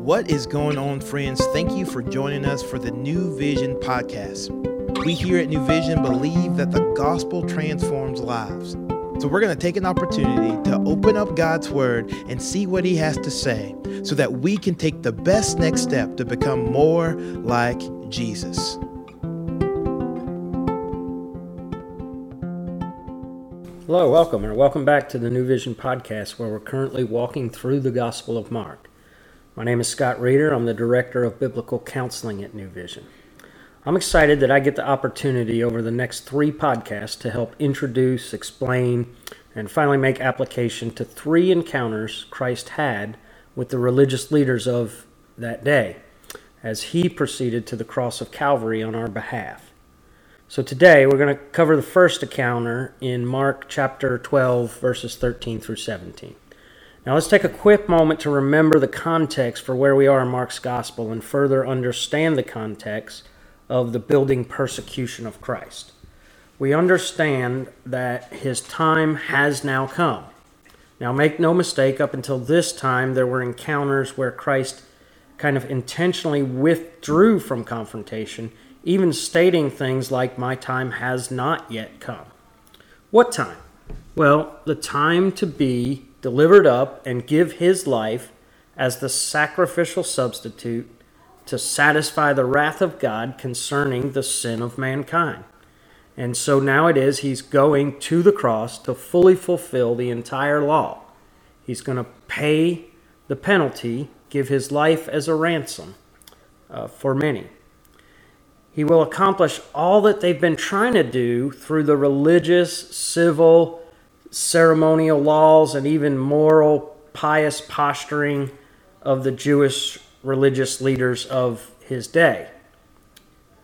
What is going on, friends? Thank you for joining us for the New Vision podcast. We here at New Vision believe that the gospel transforms lives. So we're going to take an opportunity to open up God's word and see what he has to say so that we can take the best next step to become more like Jesus. Hello, welcome, or welcome back to the New Vision podcast, where we're currently walking through the Gospel of Mark. My name is Scott Reeder. I'm the Director of Biblical Counseling at New Vision. I'm excited that I get the opportunity over the next three podcasts to help introduce, explain, and finally make application to three encounters Christ had with the religious leaders of that day as he proceeded to the cross of Calvary on our behalf. So today we're going to cover the first encounter in Mark chapter 12, verses 13 through 17. Now let's take a quick moment to remember the context for where we are in Mark's gospel and further understand the context of the building persecution of Christ. We understand that his time has now come. Now, make no mistake, up until this time, there were encounters where Christ kind of intentionally withdrew from confrontation, even stating things like, My time has not yet come. What time? Well, the time to be delivered up and give his life as the sacrificial substitute to satisfy the wrath of God concerning the sin of mankind. And so now it is he's going to the cross to fully fulfill the entire law. He's going to pay the penalty, give his life as a ransom uh, for many. He will accomplish all that they've been trying to do through the religious, civil, ceremonial laws and even moral, pious posturing of the Jewish religious leaders of his day.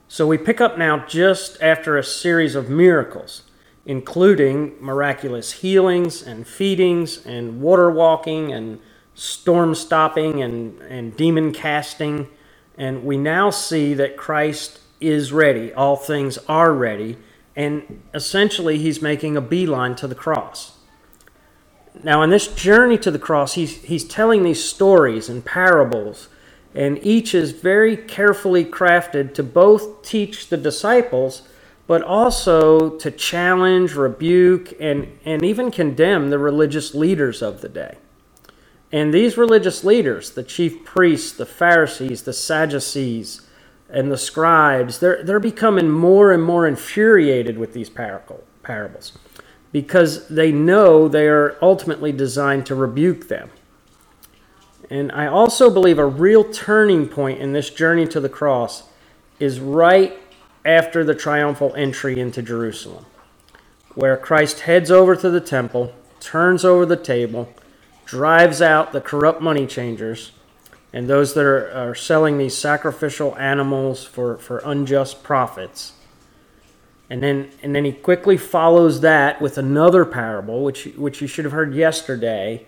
So we pick up now just after a series of miracles, including miraculous healings and feedings and water walking and storm stopping and, and demon casting. And we now see that Christ is ready. All things are ready and essentially he's making a beeline to the cross. Now, in this journey to the cross, he's, he's telling these stories and parables, and each is very carefully crafted to both teach the disciples, but also to challenge, rebuke, and, and even condemn the religious leaders of the day. And these religious leaders, the chief priests, the Pharisees, the Sadducees, and the scribes, they're, they're becoming more and more infuriated with these parables because they know they are ultimately designed to rebuke them. And I also believe a real turning point in this journey to the cross is right after the triumphal entry into Jerusalem, where Christ heads over to the temple, turns over the table, drives out the corrupt money changers, and those that are, are selling these sacrificial animals for, for unjust profits. And then, and then he quickly follows that with another parable, which, which you should have heard yesterday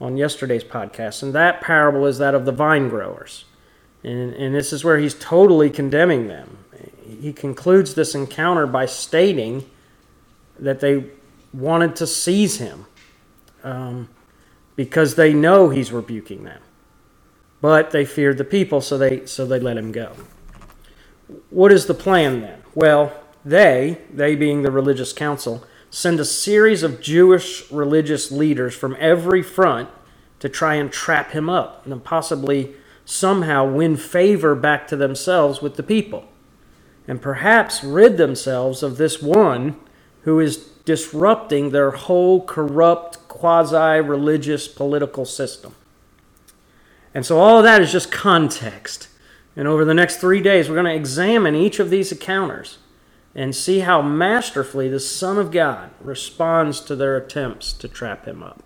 on yesterday's podcast. And that parable is that of the vine growers. And, and this is where he's totally condemning them. He concludes this encounter by stating that they wanted to seize him um, because they know he's rebuking them but they feared the people, so they so they let him go. What is the plan then? Well, they, they being the religious council, send a series of Jewish religious leaders from every front to try and trap him up and possibly somehow win favor back to themselves with the people and perhaps rid themselves of this one who is disrupting their whole corrupt quasi religious political system. And so all of that is just context. And over the next three days, we're going to examine each of these encounters and see how masterfully the Son of God responds to their attempts to trap him up.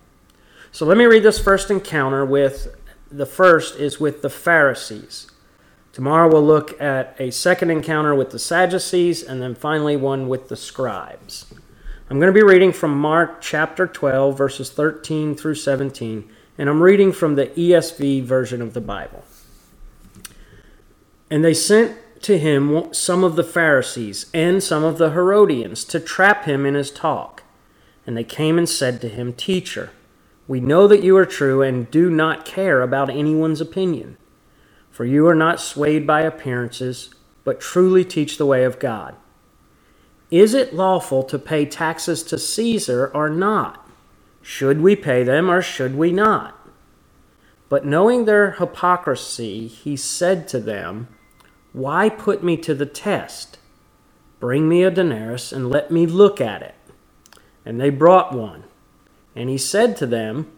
So let me read this first encounter with the first is with the Pharisees. Tomorrow we'll look at a second encounter with the Sadducees and then finally one with the scribes. I'm going to be reading from Mark chapter 12, verses 13 through 17 and I'm reading from the ESV version of the Bible. And they sent to him some of the Pharisees and some of the Herodians to trap him in his talk. And they came and said to him, Teacher, we know that you are true and do not care about anyone's opinion. for you are not swayed by appearances, but truly teach the way of God. Is it lawful to pay taxes to Caesar or not? Should we pay them or should we not? But knowing their hypocrisy, he said to them, Why put me to the test? Bring me a denarius and let me look at it. And they brought one. And he said to them,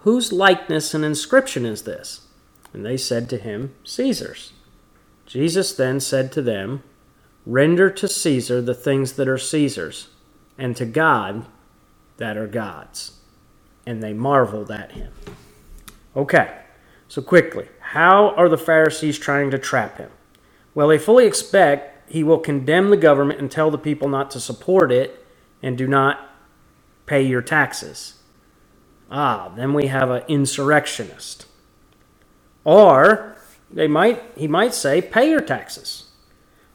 Whose likeness and inscription is this? And they said to him, Caesar's. Jesus then said to them, Render to Caesar the things that are Caesar's, and to God that are God's. And they marveled at him. Okay, so quickly, how are the Pharisees trying to trap him? Well, they fully expect he will condemn the government and tell the people not to support it and do not pay your taxes. Ah, then we have an insurrectionist. Or they might he might say pay your taxes,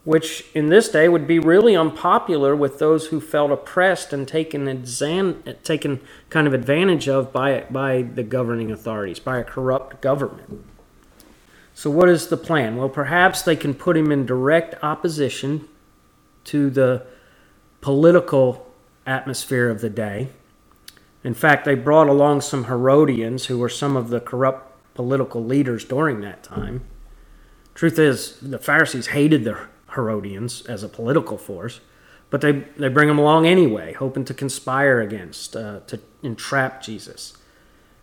which in this day would be really unpopular with those who felt oppressed and taken exam, taken kind of advantage of by by the governing authorities, by a corrupt government. So what is the plan? Well, perhaps they can put him in direct opposition to the political atmosphere of the day. In fact, they brought along some Herodians who were some of the corrupt political leaders during that time. Truth is, the Pharisees hated the Herodians as a political force, but they, they bring them along anyway, hoping to conspire against, uh, to entrap Jesus,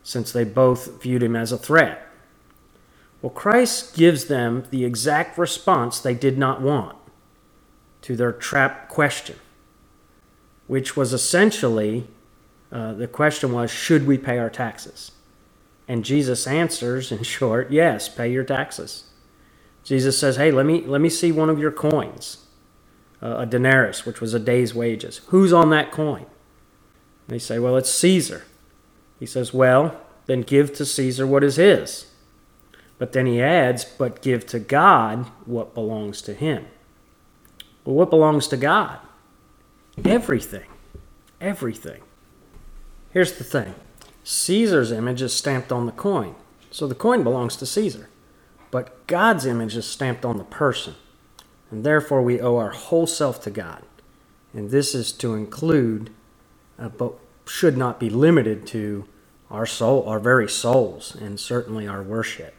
since they both viewed him as a threat. Well, Christ gives them the exact response they did not want to their trap question, which was essentially uh, the question was, should we pay our taxes? And Jesus answers in short, yes, pay your taxes. Jesus says, hey, let me, let me see one of your coins, uh, a denarius, which was a day's wages. Who's on that coin? They say, well, it's Caesar. He says, well, then give to Caesar what is his. But then he adds, but give to God what belongs to him. Well, what belongs to God? Everything. Everything. Here's the thing Caesar's image is stamped on the coin, so the coin belongs to Caesar. But God's image is stamped on the person, and therefore we owe our whole self to God. And this is to include, uh, but should not be limited to, our soul, our very souls, and certainly our worship.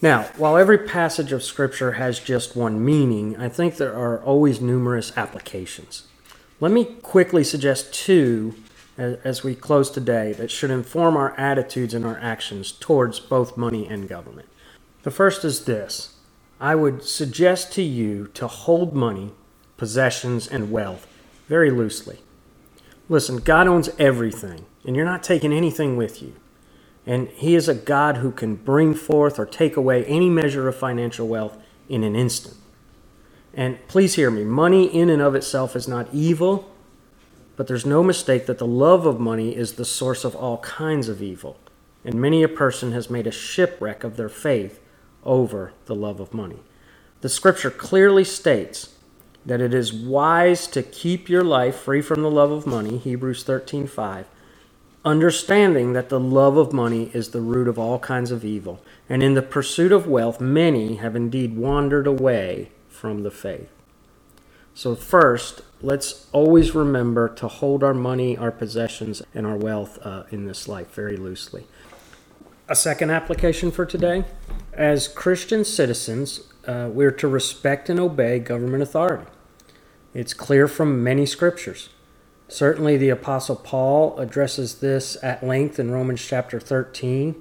Now, while every passage of Scripture has just one meaning, I think there are always numerous applications. Let me quickly suggest two as we close today that should inform our attitudes and our actions towards both money and government. The first is this I would suggest to you to hold money, possessions, and wealth very loosely. Listen, God owns everything, and you're not taking anything with you. And He is a God who can bring forth or take away any measure of financial wealth in an instant. And please hear me money in and of itself is not evil, but there's no mistake that the love of money is the source of all kinds of evil, and many a person has made a shipwreck of their faith over the love of money. The scripture clearly states that it is wise to keep your life free from the love of money, Hebrews 13:5, understanding that the love of money is the root of all kinds of evil, and in the pursuit of wealth many have indeed wandered away from the faith. So first, let's always remember to hold our money, our possessions, and our wealth uh, in this life very loosely. A second application for today as Christian citizens, uh, we're to respect and obey government authority. It's clear from many scriptures. Certainly, the Apostle Paul addresses this at length in Romans chapter 13.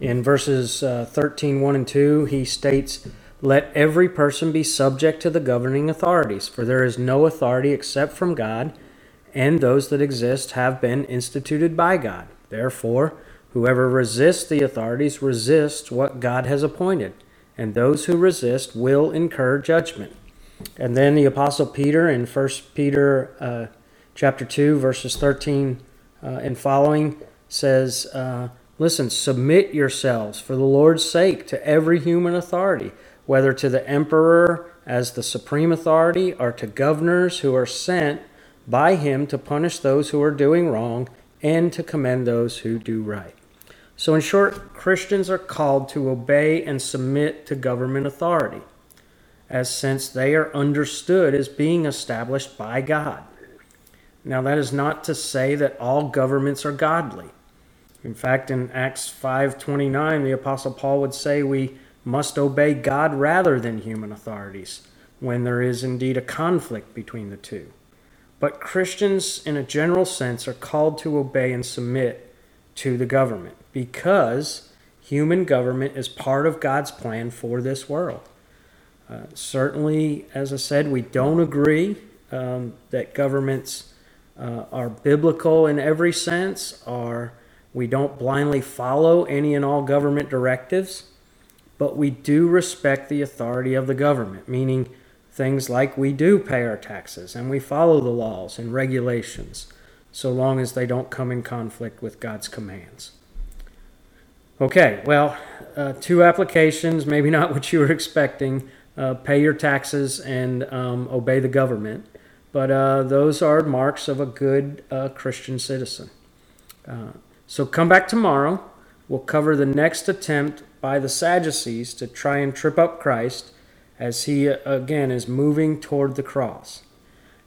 In verses uh, 13, 1 and 2, he states, let every person be subject to the governing authorities, for there is no authority except from God, and those that exist have been instituted by God. Therefore, whoever resists the authorities resists what God has appointed, and those who resist will incur judgment. And then the apostle Peter in 1 Peter uh, chapter 2 verses 13 uh, and following says, uh, "Listen, submit yourselves for the Lord's sake to every human authority." whether to the emperor as the supreme authority or to governors who are sent by him to punish those who are doing wrong and to commend those who do right. So, in short, Christians are called to obey and submit to government authority, as since they are understood as being established by God. Now, that is not to say that all governments are godly. In fact, in Acts 5:29, the apostle Paul would say we must obey God rather than human authorities when there is indeed a conflict between the two. But Christians, in a general sense, are called to obey and submit to the government because human government is part of God's plan for this world. Uh, certainly, as I said, we don't agree um, that governments uh, are biblical in every sense, or we don't blindly follow any and all government directives, but we do respect the authority of the government, meaning things like we do pay our taxes and we follow the laws and regulations so long as they don't come in conflict with God's commands. Okay, well, uh, two applications, maybe not what you were expecting. Uh, pay your taxes and um, obey the government. But uh, those are marks of a good uh, Christian citizen. Uh, so come back tomorrow. We'll cover the next attempt by the Sadducees to try and trip up Christ as he again is moving toward the cross.